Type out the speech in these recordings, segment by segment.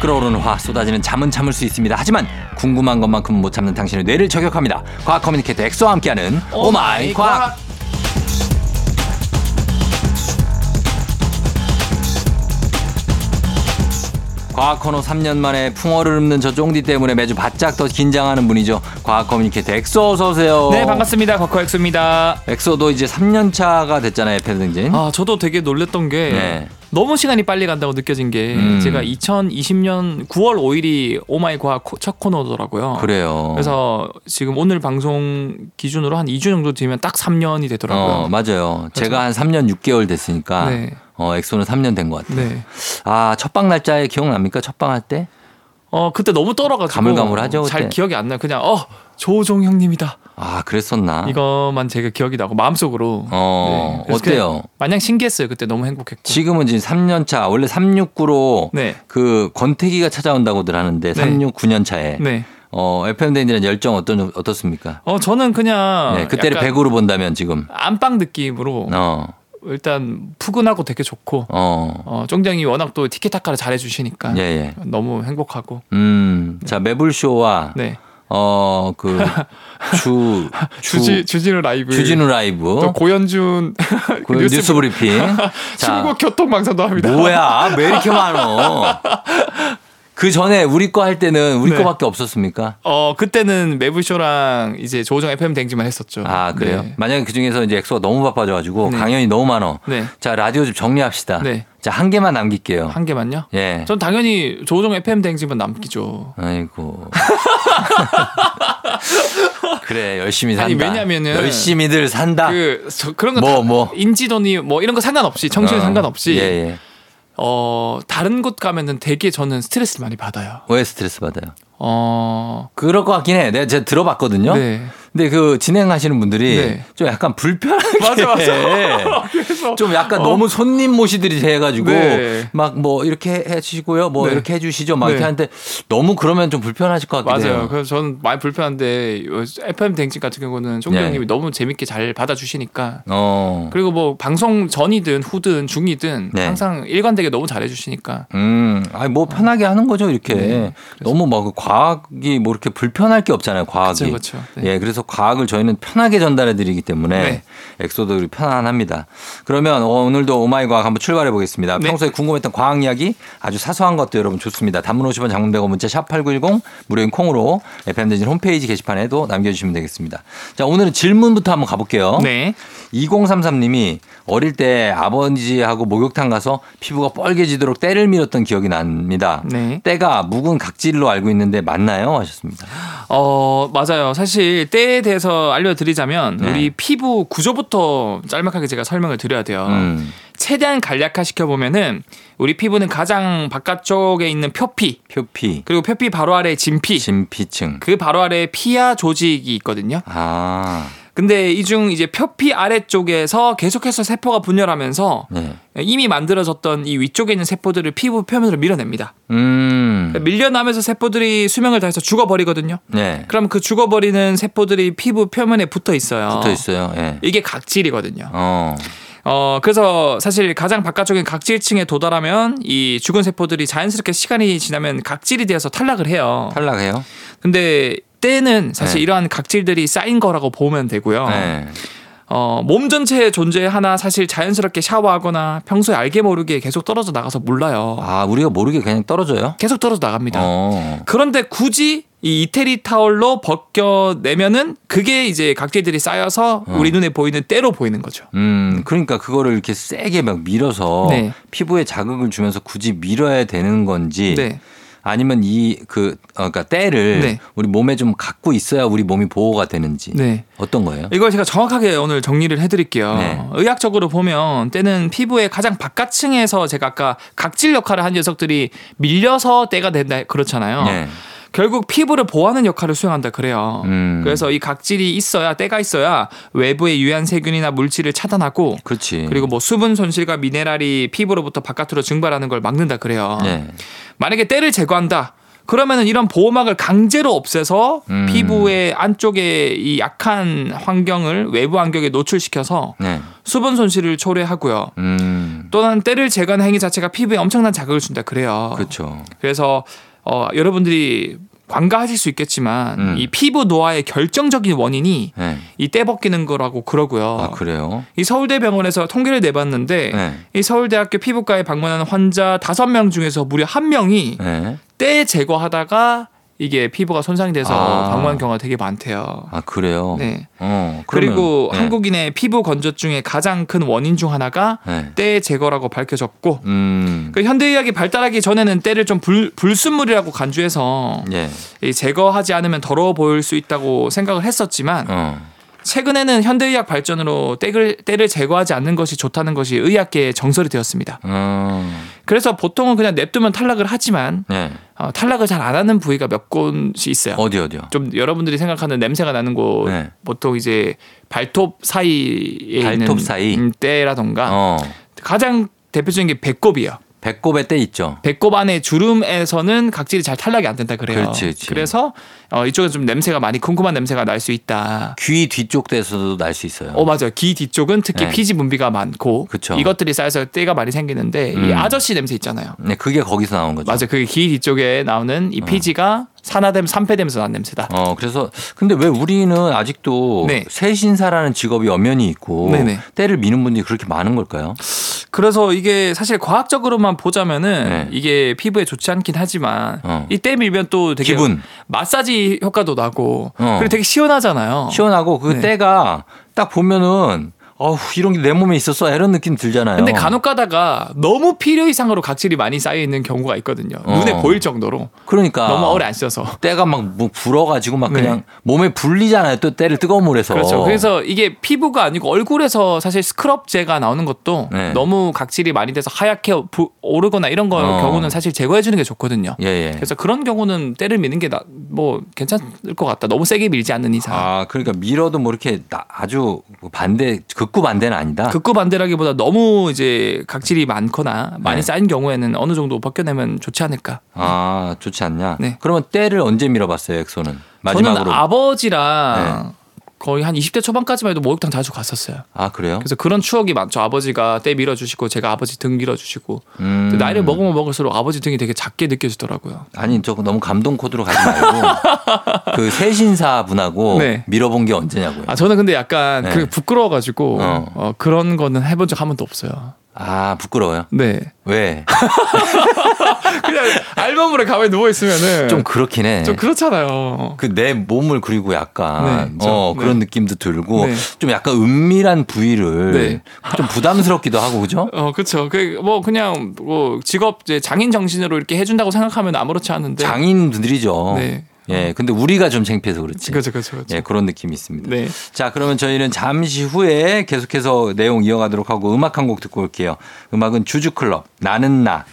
끓어오르는 화 쏟아지는 잠은 참을 수 있습니다. 하지만 궁금한 것만큼 못 참는 당신의 뇌를 저격합니다. 과학 communicator 엑소와 함께하는 오마이 과학. 과학 코너 3년 만에 풍월을 읊는 저 쫑디 때문에 매주 바짝 더 긴장하는 분이죠. 과학 communicator 엑소 어서 오세요. 네 반갑습니다 과커 엑소입니다. 엑소도 이제 3년 차가 됐잖아요. FM대행진. 아 저도 되게 놀랬던 게 네. 너무 시간이 빨리 간다고 느껴진 게 음. 제가 2020년 9월 5일이 오마이 과학 코- 첫 코너더라고요. 그래요. 그래서 지금 오늘 방송 기준으로 한 2주 정도 뒤면 딱 3년이 되더라고요. 어, 맞아요. 제가 한 3년 6개월 됐으니까 네. 어, 엑소는 3년 된 것 같아요. 네. 아, 첫방 날짜에 기억납니까? 첫방 할 때? 어 그때 너무 떨어가지고 가물가물하죠, 그때? 잘 기억이 안 나요. 그냥 어 조종 형님이다. 아, 그랬었나? 이것만 제가 기억이 나고 마음속으로. 어, 네. 어때요? 마냥 신기했어요. 그때 너무 행복했고. 지금은 지금 3년 차, 원래 369로 네. 그 권태기가 찾아온다고들 하는데 369년 차에 네. 어, FM대인들의 열정 어떤, 어떻습니까? 어 저는 그냥 네, 그때를 약간 100으로 본다면 지금. 안방 느낌으로 어, 일단 푸근하고 되게 좋고 어, 어, 쫑장이 워낙 또 티키타카를 잘해주시니까 예, 예. 너무 행복하고 음, 자, 매불쇼와 네 어, 그, 주, 주, 주지 주진우 라이브 주진우 라이브. 또 고현준 그 뉴스, 브리핑. 중국 교통방송도 합니다. 뭐야? 왜 이렇게 많어? 그 전에 우리 거 할 때는 우리 네. 거밖에 없었습니까? 어 그때는 매부쇼랑 이제 조정 FM 댕지만 했었죠. 아, 그래요? 네. 만약에 그 중에서 이제 엑소가 너무 바빠져가지고 네. 강연이 너무 많어. 네. 자, 라디오 좀 정리합시다. 네. 자, 한 개만 남길게요. 한 개만요? 예. 전 당연히 조정 FM 댕지만 남기죠. 아이고. 그래, 열심히 산다. 아니, 왜냐면은 열심히들 산다. 그 저, 그런 거 뭐, 다- 뭐. 인지도니 뭐 이런 거 상관없이 청취율 어, 상관없이 예, 예. 어 다른 곳 가면은 되게 저는 스트레스를 많이 받아요. 왜 스트레스 받아요? 어 그럴 것 같긴 해. 내가 제가 들어봤거든요. 네. 근데 그 진행하시는 분들이 네. 좀 약간 불편하게 맞아, 맞아. 그래서 좀 약간 어. 너무 손님 모시듯이 해가지고 네. 막뭐 이렇게 해주시고요, 뭐 네. 이렇게 해주시죠, 막 이렇게 네. 하는데 너무 그러면 좀 불편하실 것 같기도 맞아요. 해요. 그래서 저는 많이 불편한데 FM 댕진 같은 경우는 쫑 네. 형님이 너무 재밌게 잘 받아주시니까 어, 그리고 뭐 방송 전이든 후든 중이든 네. 항상 일관되게 너무 잘해주시니까 음, 아니 뭐 편하게 하는 거죠, 이렇게. 네. 너무 막 과학이 뭐 이렇게 불편할 게 없잖아요, 과학이. 그렇죠. 네. 예, 그래서 과학을 저희는 편하게 전달해 드리기 때문에 네. 엑소도 편안합니다. 그러면 어, 오늘도 오마이 과학 한번 출발해 보겠습니다. 네. 평소에 궁금했던 과학 이야기 아주 사소한 것도 여러분 좋습니다. 단문 50원 장문 100원 문자 샵 8910 무료인 콩으로 FM대행진 홈페이지 게시판에도 남겨주시면 되겠습니다. 자, 오늘은 질문부터 한번 가볼게요. 네. 2033님이 어릴 때 아버지하고 목욕탕 가서 피부가 뻘개지도록 때를 밀었던 기억이 납니다. 네. 때가 묵은 각질로 알고 있는데 맞나요? 하셨습니다. 어, 맞아요. 사실 때에 대해서 알려드리자면 네. 우리 피부 구조부터 짤막하게 제가 설명을 드려야 돼요. 음, 최대한 간략화 시켜보면은 우리 피부는 가장 바깥쪽에 있는 표피 표피, 그리고 표피 바로 아래 진피 진피층. 그 바로 아래에 피하 조직이 있거든요. 아, 근데 이 중 이제 표피 아래쪽에서 계속해서 세포가 분열하면서 네. 이미 만들어졌던 이 위쪽에 있는 세포들을 피부 표면으로 밀어냅니다. 음, 밀려나면서 세포들이 수명을 다해서 죽어버리거든요. 네. 그럼 그 죽어버리는 세포들이 피부 표면에 붙어 있어요. 붙어 있어요. 예. 이게 각질이거든요. 어, 어, 그래서 사실 가장 바깥쪽인 각질층에 도달하면 이 죽은 세포들이 자연스럽게 시간이 지나면 각질이 되어서 탈락을 해요. 탈락해요? 근데 때는 사실 네. 이러한 각질들이 쌓인 거라고 보면 되고요. 네. 어, 몸 전체의 존재 하나 사실 자연스럽게 샤워하거나 평소에 알게 모르게 계속 떨어져 나가서 몰라요. 아, 우리가 모르게 그냥 떨어져요? 계속 떨어져 나갑니다. 어. 그런데 굳이 이 이태리 타월로 벗겨내면은 그게 이제 각질들이 쌓여서 어. 우리 눈에 보이는 때로 보이는 거죠. 음, 그러니까 그거를 이렇게 세게 막 밀어서 네. 피부에 자극을 주면서 굳이 밀어야 되는 건지 네. 아니면 이 그 그러니까 때를 네. 우리 몸에 좀 갖고 있어야 우리 몸이 보호가 되는지 네. 어떤 거예요? 이걸 제가 정확하게 오늘 정리를 해드릴게요. 네. 의학적으로 보면 때는 피부의 가장 바깥층에서 제가 아까 각질 역할을 한 녀석들이 밀려서 때가 된다 그렇잖아요. 네. 결국 피부를 보호하는 역할을 수행한다 그래요. 음. 그래서 이 각질이 있어야 때가 있어야 외부의 유한 세균이나 물질을 차단하고 그렇지. 그리고 뭐 수분 손실과 미네랄이 피부로부터 바깥으로 증발하는 걸 막는다 그래요. 네. 만약에 때를 제거한다. 그러면은 이런 보호막을 강제로 없애서 음. 피부의 안쪽에 이 약한 환경을 외부 환경에 노출시켜서 네. 수분 손실을 초래하고요. 음. 또한 때를 제거하는 행위 자체가 피부에 엄청난 자극을 준다 그래요. 그렇죠. 그래서 어, 여러분들이 관가하실 수 있겠지만 음. 이 피부 노화의 결정적인 원인이 네. 이때 벗기는 거라고 그러고요. 아 그래요? 이 서울대병원에서 통계를 내봤는데 네. 이 서울대학교 피부과에 방문하는 환자 다섯 명 중에서 무려 한 명이 네. 때 제거하다가 이게 피부가 손상이 돼서 아. 방문한 경우가 되게 많대요. 아 그래요. 네. 어. 그러면, 그리고 네. 한국인의 피부 건조증의 가장 큰 원인 중 하나가 네. 때 제거라고 밝혀졌고 음. 그 현대의학이 발달하기 전에는 때를 좀 불, 불순물이라고 간주해서 예. 이 제거하지 않으면 더러워 보일 수 있다고 생각을 했었지만 어. 최근에는 현대의학 발전으로 때를, 때를 제거하지 않는 것이 좋다는 것이 의학계의 정설이 되었습니다. 어. 그래서 보통은 그냥 냅두면 탈락을 하지만 네. 어, 탈락을 잘 안 하는 부위가 몇 곳이 있어요. 어디 어디요? 좀 여러분들이 생각하는 냄새가 나는 곳 네. 보통 이제 발톱 사이에 발톱 있는 사이? 음, 때라던가 어. 가장 대표적인 게 배꼽이요. 배꼽에 때 있죠. 배꼽 안에 주름에서는 각질이 잘 탈락이 안 된다 그래요. 그렇지, 그렇지. 래서 어, 이쪽은 좀 냄새가 많이 쿰쿰한 냄새가 날 수 있다. 귀 뒤쪽 때에서도 날 수 있어요. 어 맞아요. 귀 뒤쪽은 특히 네. 피지 분비가 많고 그쵸. 이것들이 쌓여서 때가 많이 생기는데 이 음. 아저씨 냄새 있잖아요. 네, 그게 거기서 나온 거죠. 맞아요. 그게 귀 뒤쪽에 나오는 이 피지가 산화됨 산패되면서 난 냄새다. 어, 그래서 근데 왜 우리는 아직도 네. 세신사라는 직업이 엄연히 있고 네네. 때를 미는 분들이 그렇게 많은 걸까요? 그래서 이게 사실 과학적으로만 보자면은 네. 이게 피부에 좋지 않긴 하지만 어. 이때 밀면 또 되게 기분 마사지 효과도 나고 어. 그리고 되게 시원하잖아요. 시원하고 그 네. 때가 딱 보면은 어우 이런 게 내 몸에 있었어 이런 느낌 들잖아요. 근데 간혹 가다가 너무 필요 이상으로 각질이 많이 쌓여 있는 경우가 있거든요. 어. 눈에 보일 정도로 그러니까 너무 오래 안 씻어서. 때가 막 뭐 불어가지고 막 네. 그냥 몸에 불리잖아요. 또 때를 뜨거운 물에서. 그렇죠. 그래서 이게 피부가 아니고 얼굴에서 사실 스크럽제가 나오는 것도 네. 너무 각질이 많이 돼서 하얗게 부- 오르거나 이런 거 어. 경우는 사실 제거해 주는 게 좋거든요. 예, 예. 그래서 그런 경우는 때를 미는 게 뭐 괜찮을 것 같다. 너무 세게 밀지 않는 이상. 아, 그러니까 밀어도 뭐 이렇게 나- 아주 반대, 극구 반대는 아니다. 극구 반대라기보다 너무 이제 각질이 많거나 많이 네. 쌓인 경우에는 어느 정도 벗겨내면 좋지 않을까. 아, 좋지 않냐? 네. 그러면 때를 언제 밀어봤어요, 엑소는? 저는 마지막으로. 아버지랑 거의 한 20대 초반까지만 해도 목욕탕 자주 갔었어요. 아, 그래요? 그래서 그런 추억이 많죠. 아버지가 때 밀어주시고 제가 아버지 등 밀어주시고 음. 나이를 먹으면 먹을수록 아버지 등이 되게 작게 느껴지더라고요. 아니, 저 너무 감동 코드로 가지 말고 그 세신사 분하고 네. 밀어본 게 언제냐고요. 아 저는 근데 약간 네. 그 부끄러워가지고 어. 어, 그런 거는 해본 적 한 번도 없어요. 아, 부끄러워요? 네. 왜? 그냥 알몸으로 가만히 누워 있으면은 좀 그렇긴 해. 좀 그렇잖아요. 그 내 몸을 그리고 약간 네, 좀, 어 네. 그런 느낌도 들고 네. 좀 약간 은밀한 부위를 네. 좀 부담스럽기도 하고 그죠? 어, 그쵸. 그, 뭐, 그냥, 뭐, 직업, 이제 장인 정신으로 이렇게 해준다고 생각하면 아무렇지 않은데. 장인분들이죠. 네. 예, 근데 우리가 좀 창피해서 그렇지. 그쵸, 그쵸, 그쵸. 예, 그런 느낌이 있습니다. 네. 자, 그러면 저희는 잠시 후에 계속해서 내용 이어가도록 하고 음악 한 곡 듣고 올게요. 음악은 주주클럽, 나는 나.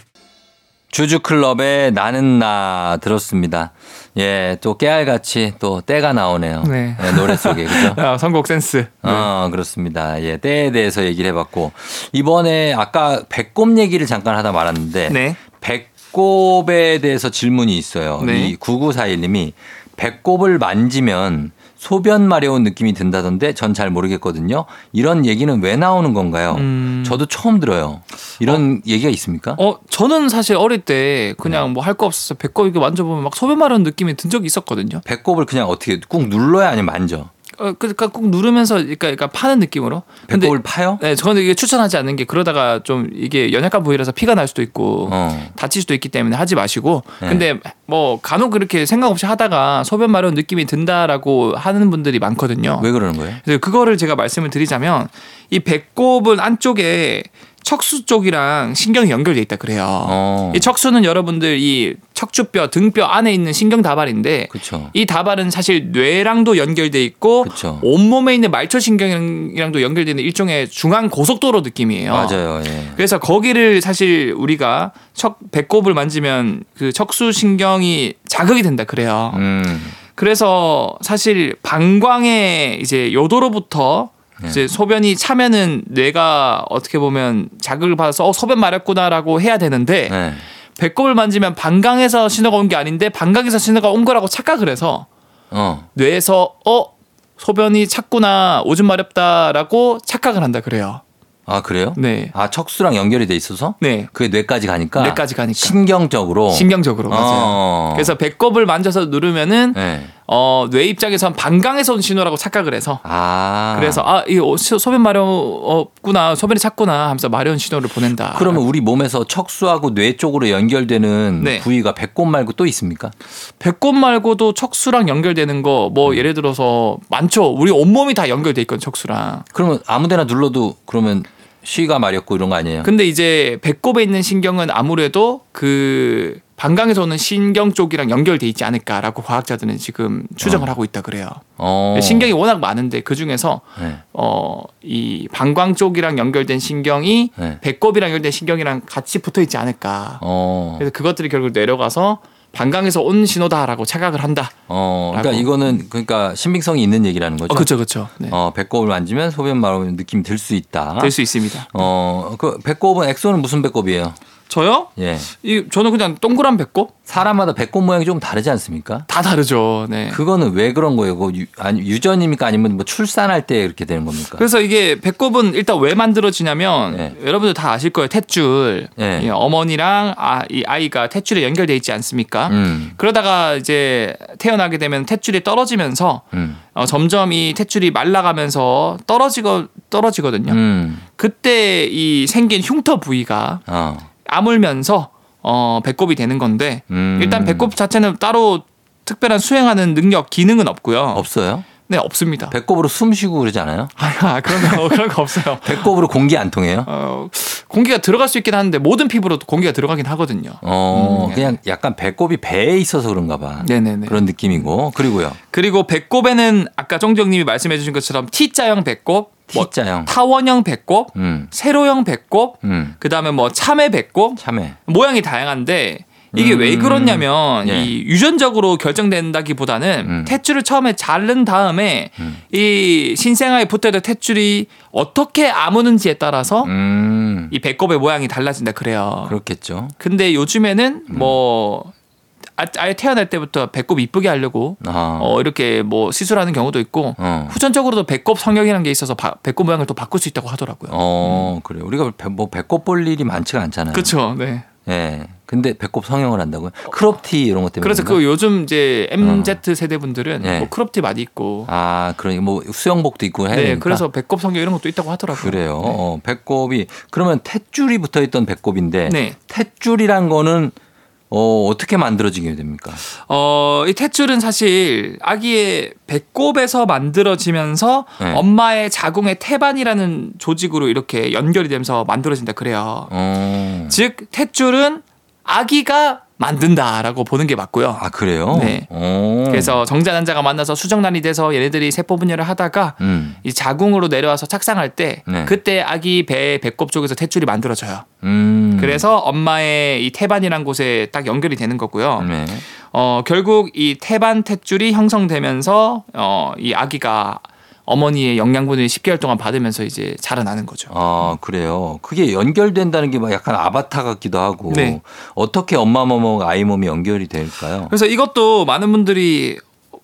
주주클럽의 나는 나 들었습니다. 예, 또 깨알같이 또 때가 나오네요. 네. 예, 노래 속에, 그죠? 아, 선곡 센스. 어, 그렇습니다. 예, 때에 대해서 얘기를 해봤고, 이번에 아까 배꼽 얘기를 잠깐 하다 말았는데, 네. 배꼽에 대해서 질문이 있어요. 네. 이 9941님이 배꼽을 만지면 소변 마려운 느낌이 든다던데 전 잘 모르겠거든요. 이런 얘기는 왜 나오는 건가요? 음. 저도 처음 들어요. 이런 얘기가 있습니까? 어, 저는 사실 어릴 때 그냥 뭐할 거 없어서 배꼽 이렇게 만져보면 막 소변 마려운 느낌이 든 적이 있었거든요. 배꼽을 그냥 어떻게 꾹 눌러야 아니면 만져? 어, 그러니까 꼭 누르면서 그러니까, 그러니까 파는 느낌으로. 근데 배꼽을 파요? 네, 저는 이게 추천하지 않는 게 그러다가 좀 이게 연약한 부위라서 피가 날 수도 있고 어. 다칠 수도 있기 때문에 하지 마시고. 네. 근데 뭐 간혹 그렇게 생각 없이 하다가 소변 마려운 느낌이 든다라고 하는 분들이 많거든요. 왜 그러는 거예요? 그래서 그거를 제가 말씀을 드리자면 이 배꼽은 안쪽에 척수 쪽이랑 신경이 연결돼 있다 그래요. 어. 이 척수는 여러분들 이 척추뼈, 등뼈 안에 있는 신경 다발인데 그쵸. 이 다발은 사실 뇌랑도 연결돼 있고 그쵸. 온몸에 있는 말초 신경이랑도 연결되는 일종의 중앙 고속도로 느낌이에요. 맞아요. 예. 그래서 거기를 사실 우리가 척 배꼽을 만지면 그 척수 신경이 자극이 된다 그래요. 음. 그래서 사실 방광의 이제 요도로부터 네. 이제 소변이 차면은 뇌가 어떻게 보면 자극을 받아서 어 소변 마렵구나라고 해야 되는데 네. 배꼽을 만지면 방광에서 신호가 온 게 아닌데 방광에서 신호가 온 거라고 착각을 해서 어. 뇌에서 어 소변이 찼구나 오줌 마렵다라고 착각을 한다 그래요. 아 그래요? 네. 아 척수랑 연결이 돼 있어서 네. 그게 뇌까지 가니까 뇌까지 가니까. 신경적으로 신경적으로 맞아요. 어. 그래서 배꼽을 만져서 누르면은 네. 어, 뇌 입장에선 방광에서 온 신호라고 착각을 해서 아 그래서 아, 이 소변 마렵구나. 소변이 찼구나 하면서 마려운 신호를 보낸다. 그러면 우리 몸에서 척수하고 뇌 쪽으로 연결되는 네. 부위가 배꼽 말고 또 있습니까? 배꼽 말고도 척수랑 연결되는 거뭐 음. 예를 들어서 많죠. 우리 온몸이 다 연결돼 있건 척수랑. 그러면 아무 데나 눌러도 그러면 쉬가 마렵고 이런 거 아니에요? 근데 이제 배꼽에 있는 신경은 아무래도 그 방광에서 오는 신경 쪽이랑 연결돼 있지 않을까라고 과학자들은 지금 추정을 하고 있다 그래요. 어. 신경이 워낙 많은데 그 중에서 네. 어이 방광 쪽이랑 연결된 신경이 네. 배꼽이랑 연결된 신경이랑 같이 붙어 있지 않을까. 어. 그래서 그것들이 결국 내려가서 방광에서 온 신호다라고 착각을 한다. 어. 그러니까. 이거는 그러니까 신빙성이 있는 얘기라는 거죠. 어, 그렇죠, 그렇죠. 네. 어, 배꼽을 만지면 소변 마르는 느낌이 들 수 있다. 될 수 있습니다. 어, 그 배꼽은 엑소는 무슨 배꼽이에요? 저요? 예. 이 저는 그냥 동그란 배꼽 사람마다 배꼽 모양이 좀 다르지 않습니까? 다 다르죠. 네. 그거는 왜 그런 거예요? 그 유, 아니, 유전입니까? 아니면 뭐 출산할 때 이렇게 되는 겁니까? 그래서 이게 배꼽은 일단 왜 만들어지냐면 네. 여러분들 다 아실 거예요. 탯줄. 네. 예, 어머니랑 아, 이 아이가 탯줄에 연결돼 있지 않습니까? 음. 그러다가 이제 태어나게 되면 탯줄이 떨어지면서 음. 어, 점점 이 탯줄이 말라가면서 떨어지거 떨어지거든요. 음. 그때 이 생긴 흉터 부위가 어. 아물면서 어, 배꼽이 되는 건데 음. 일단 배꼽 자체는 따로 특별한 수행하는 능력 기능은 없고요. 없어요? 네 없습니다. 배꼽으로 숨 쉬고 그러지 않아요? 아 그런 거 그런 거 없어요. 배꼽으로 공기 안 통해요? 어, 공기가 들어갈 수 있긴 하는데 모든 피부로도 공기가 들어가긴 하거든요. 어, 음, 그냥 약간 배꼽이 배에 있어서 그런가 봐. 네네네. 그런 느낌이고. 그리고요. 그리고 배꼽에는 아까 정정님이 말씀해 주신 것처럼 T자형 배꼽, 뭐 T자형. 타원형 배꼽, 음. 세로형 배꼽, 음. 그 다음에 뭐 참외 배꼽 참해. 모양이 다양한데 이게 음. 왜 그렇냐면 예. 이 유전적으로 결정된다기보다는 음. 탯줄을 처음에 자른 다음에 음. 이 신생아에 붙어있던 탯줄이 어떻게 아무는지에 따라서 음. 이 배꼽의 모양이 달라진다 그래요. 그렇겠죠. 근데 요즘에는 음. 뭐 아- 아예 태어날 때부터 배꼽 이쁘게 하려고 아. 어 이렇게 뭐 시술하는 경우도 있고 어. 후천적으로도 배꼽 성형이라는 게 있어서 바- 배꼽 모양을 또 바꿀 수 있다고 하더라고요. 어, 그래요. 우리가 배, 뭐 배꼽 볼 일이 많지가 않잖아요. 그렇죠. 네. 예. 근데 배꼽 성형을 한다고요? 크롭티 이런 것 때문에. 그래서? 그 요즘 이제 MZ 세대 분들은 네. 뭐 크롭티 많이 입고 아, 그러니 뭐 수영복도 입고 해야 네, 되니까. 그래서 배꼽 성형 이런 것도 있다고 하더라고요. 그래요. 네. 어, 배꼽이 그러면 탯줄이 붙어 있던 배꼽인데 네. 탯줄이란 거는 어, 어떻게 만들어지게 됩니까? 어, 이 탯줄은 사실 아기의 배꼽에서 만들어지면서 네. 엄마의 자궁의 태반이라는 조직으로 이렇게 연결이 되면서 만들어진다 그래요. 어. 즉 탯줄은 아기가 만든다라고 보는 게 맞고요. 아, 그래요? 네. 어. 그래서 정자 난자가 만나서 수정란이 돼서 얘네들이 세포 분열을 하다가 음. 이 자궁으로 내려와서 착상할 때 네. 그때 아기 배 배꼽 쪽에서 탯줄이 만들어져요. 음. 그래서 엄마의 이 태반이란 곳에 딱 연결이 되는 거고요. 네. 어 결국 이 태반 탯줄이 형성되면서 어이 아기가 어머니의 영양분을 10개월 동안 받으면서 이제 자라나는 거죠. 아, 그래요. 그게 연결된다는 게 막 약간 아바타 같기도 하고. 네. 어떻게 엄마 몸하고 아이 몸이 연결이 될까요? 그래서 이것도 많은 분들이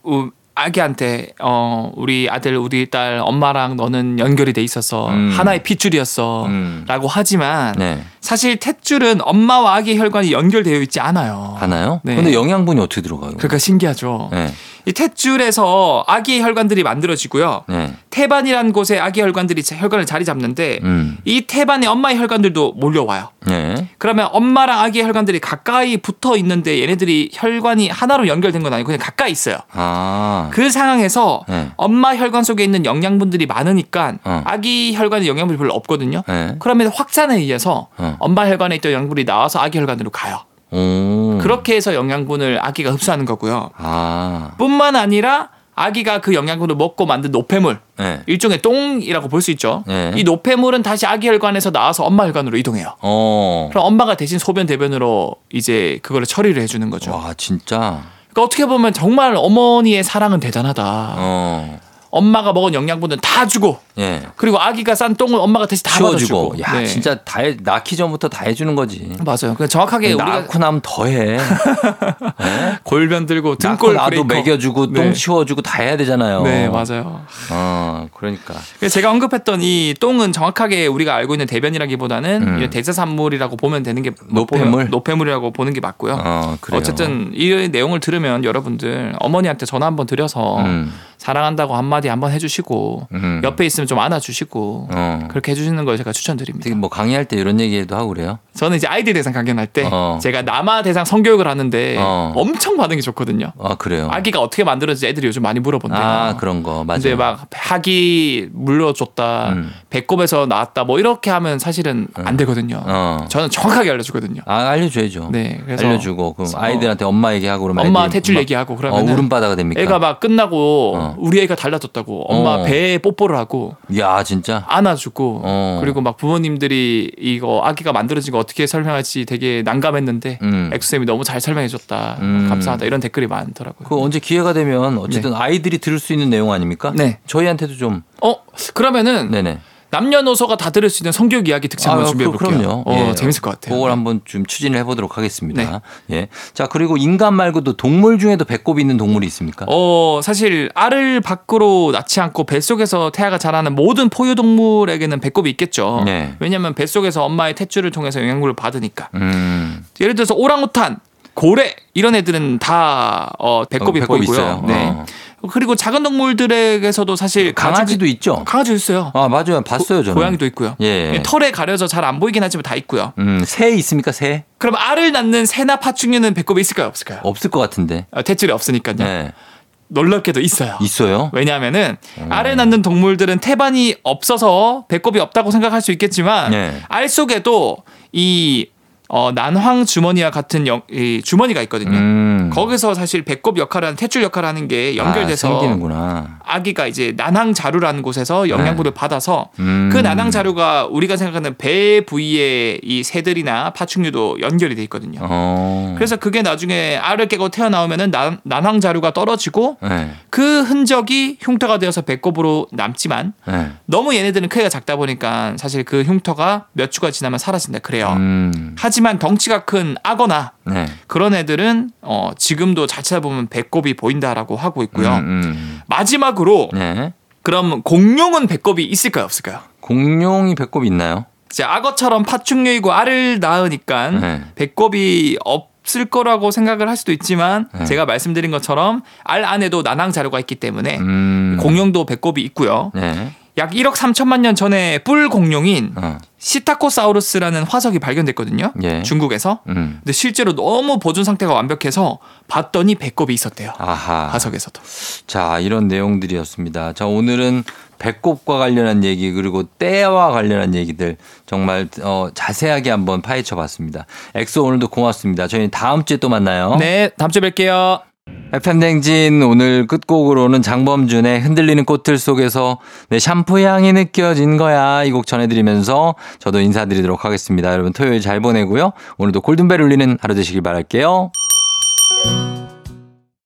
어, 아기한테 어 우리 아들 우리 딸 엄마랑 너는 연결이 돼 있어서 음. 하나의 핏줄이었어라고 음. 하지만 네. 사실 탯줄은 엄마와 아기 혈관이 연결되어 있지 않아요. 하나요? 네. 근데 영양분이 어떻게 들어가요? 그러니까 신기하죠. 네. 이 탯줄에서 아기 혈관들이 만들어지고요. 네. 태반이라는 곳에 아기 혈관들이 자- 혈관을 자리 잡는데 음. 이 태반에 엄마의 혈관들도 몰려와요. 네. 그러면 엄마랑 아기의 혈관들이 가까이 붙어 있는데 얘네들이 혈관이 하나로 연결된 건 아니고 그냥 가까이 있어요. 아. 그 상황에서 네. 엄마 혈관 속에 있는 영양분들이 많으니까 어. 아기 혈관에 영양분이 별로 없거든요. 네. 그러면 확산에 의해서 어. 엄마 혈관에 있던 영양분이 나와서 아기 혈관으로 가요. 오. 그렇게 해서 영양분을 아기가 흡수하는 거고요. 아. 뿐만 아니라 아기가 그 영양분을 먹고 만든 노폐물 네. 일종의 똥이라고 볼 수 있죠. 네. 이 노폐물은 다시 아기 혈관에서 나와서 엄마 혈관으로 이동해요. 어. 그럼 엄마가 대신 소변 대변으로 이제 그거를 처리를 해주는 거죠. 와, 진짜. 그러니까 어떻게 보면 정말 어머니의 사랑은 대단하다. 어. 엄마가 먹은 영양분은 다 주고 예. 그리고 아기가 싼 똥을 엄마가 대신 다 치워주고. 받아주고. 야, 네. 진짜 다 해, 낳기 전부터 다 해주는 거지. 맞아요. 그 정확하게 우리가 낳고 나면 더 해. 골변 들고 낳고 등골 나도 브레이커. 먹여주고 네. 똥 치워주고 다 해야 되잖아요. 네 맞아요. 어, 그러니까. 제가 언급했던 이 똥은 정확하게 우리가 알고 있는 대변이라기보다는 음. 이런 대사산물이라고 보면 되는 게 노폐물? 보면 노폐물이라고 보는 게 맞고요. 어, 그래요. 어쨌든 이 내용을 들으면 여러분들 어머니한테 전화 한번 드려서 음. 사랑한다고 한마디 한번 해주시고 음. 옆에 있으면 좀 안아주시고 어. 그렇게 해주시는 걸 제가 추천드립니다. 되게 뭐 강의할 때 이런 얘기도 하고 그래요. 저는 이제 아이들 대상 강연할 때 어. 제가 남아 대상 성교육을 하는데 어. 엄청 반응이 좋거든요. 아, 그래요. 아기가 어떻게 만들어지지 애들이 요즘 많이 물어본대요. 아, 그런 거. 맞아요. 근데 막 학이 물려줬다, 음. 배꼽에서 나왔다, 뭐 이렇게 하면 사실은 안 되거든요. 어. 저는 정확하게 알려주거든요. 아, 알려줘야죠. 네, 그래서 알려주고 그럼 어. 아이들한테 엄마 얘기하고 그러면 엄마 애들이 얘기하고 어, 그러면 울음바다가 됩니까? 애가 막 끝나고 어. 우리 애가 달라졌다고 엄마 어. 배에 뽀뽀를 하고 야, 진짜. 안아주고 어. 그리고 막 부모님들이 이거 아기가 만들어진 거 어떻게 설명할지 되게 난감했는데 음. 엑소쌤이 너무 잘 설명해줬다 음. 감사하다 이런 댓글이 많더라고요. 그 언제 기회가 되면 어쨌든 아이들이 들을 수 있는 내용 아닙니까? 네. 저희한테도 좀 어 그러면은 네네. 남녀노소가 다 들을 수 있는 성교육 이야기 특집 한번 아, 준비해 그- 볼게요. 그럼요. 어, 예. 재밌을 것 같아요. 그걸 네. 한번 좀 추진을 해보도록 하겠습니다. 예. 자 그리고 인간 말고도 동물 중에도 배꼽이 있는 동물이 있습니까? 어, 사실 알을 밖으로 낳지 않고 뱃속에서 태아가 자라는 모든 포유동물에게는 배꼽이 있겠죠. 네. 왜냐하면 뱃속에서 엄마의 탯줄을 통해서 영양분을 받으니까. 음. 예를 들어서 오랑우탄, 고래 이런 애들은 다 어, 배꼽이 어, 배꼽 보이고요. 있어요. 네. 어. 그리고 작은 동물들에게서도 사실 강아지도 가죽이- 있죠. 강아지 있어요. 아 맞아요. 봤어요 저는. 고 양이도 있고요. 예. 털에 가려져 잘 안 보이긴 하지만 다 있고요. 음, 새 있습니까? 새? 그럼 알을 낳는 새나 파충류는 배꼽이 있을까요, 없을까요? 없을 것 같은데. 어, 탯줄이 없으니까요. 네. 놀랍게도 있어요. 있어요? 왜냐하면은 음. 알을 낳는 동물들은 태반이 없어서 배꼽이 없다고 생각할 수 있겠지만 네. 알 속에도 이 어, 난황 주머니와 같은 영- 이 주머니가 있거든요. 음. 거기서 사실 배꼽 역할을 하는 탯줄 역할을 하는 게 연결돼서 아, 생기는구나. 아기가 이제 난항 자루라는 곳에서 영양분을 받아서 음. 그 난항 자루가 우리가 생각하는 배 부위에 이 새들이나 파충류도 연결이 돼 있거든요. 어. 그래서 그게 나중에 알을 깨고 태어나오면은 난, 난황 자루가 떨어지고 네. 그 흔적이 흉터가 되어서 배꼽으로 남지만 네. 너무 얘네들은 크기가 작다 보니까 사실 그 흉터가 몇 주가 지나면 사라진다 그래요. 음. 하지만 덩치가 큰 악어나 네. 그런 애들은 어, 지금도 잘 찾아보면 배꼽이 보인다라고 하고 있고요. 음, 음. 마지막으로 네. 그럼 공룡은 배꼽이 있을까요 없을까요? 공룡이 배꼽 있나요? 이제 악어처럼 파충류이고 알을 낳으니까 네. 배꼽이 없을 거라고 생각을 할 수도 있지만 네. 제가 말씀드린 것처럼 알 안에도 난항 자료가 있기 때문에 음. 공룡도 배꼽이 있고요. 네. 약 1억 3천만 년 전에 뿔 공룡인 어. 시타코사우루스라는 화석이 발견됐거든요. 예. 중국에서. 음. 근데 실제로 너무 보존 상태가 완벽해서 봤더니 배꼽이 있었대요. 아하. 화석에서도. 자, 이런 내용들이었습니다. 자, 오늘은 배꼽과 관련한 얘기 그리고 때와 관련한 얘기들 정말 어, 자세하게 한번 파헤쳐 봤습니다. 엑소 오늘도 고맙습니다. 저희는 다음 주에 또 만나요. 네, 다음 주에 뵐게요. FM댕진 오늘 끝곡으로는 장범준의 흔들리는 꽃들 속에서 내 샴푸 향이 느껴진 거야 이 곡 전해드리면서 저도 인사드리도록 하겠습니다. 여러분 토요일 잘 보내고요. 오늘도 골든벨 울리는 하루 되시길 바랄게요.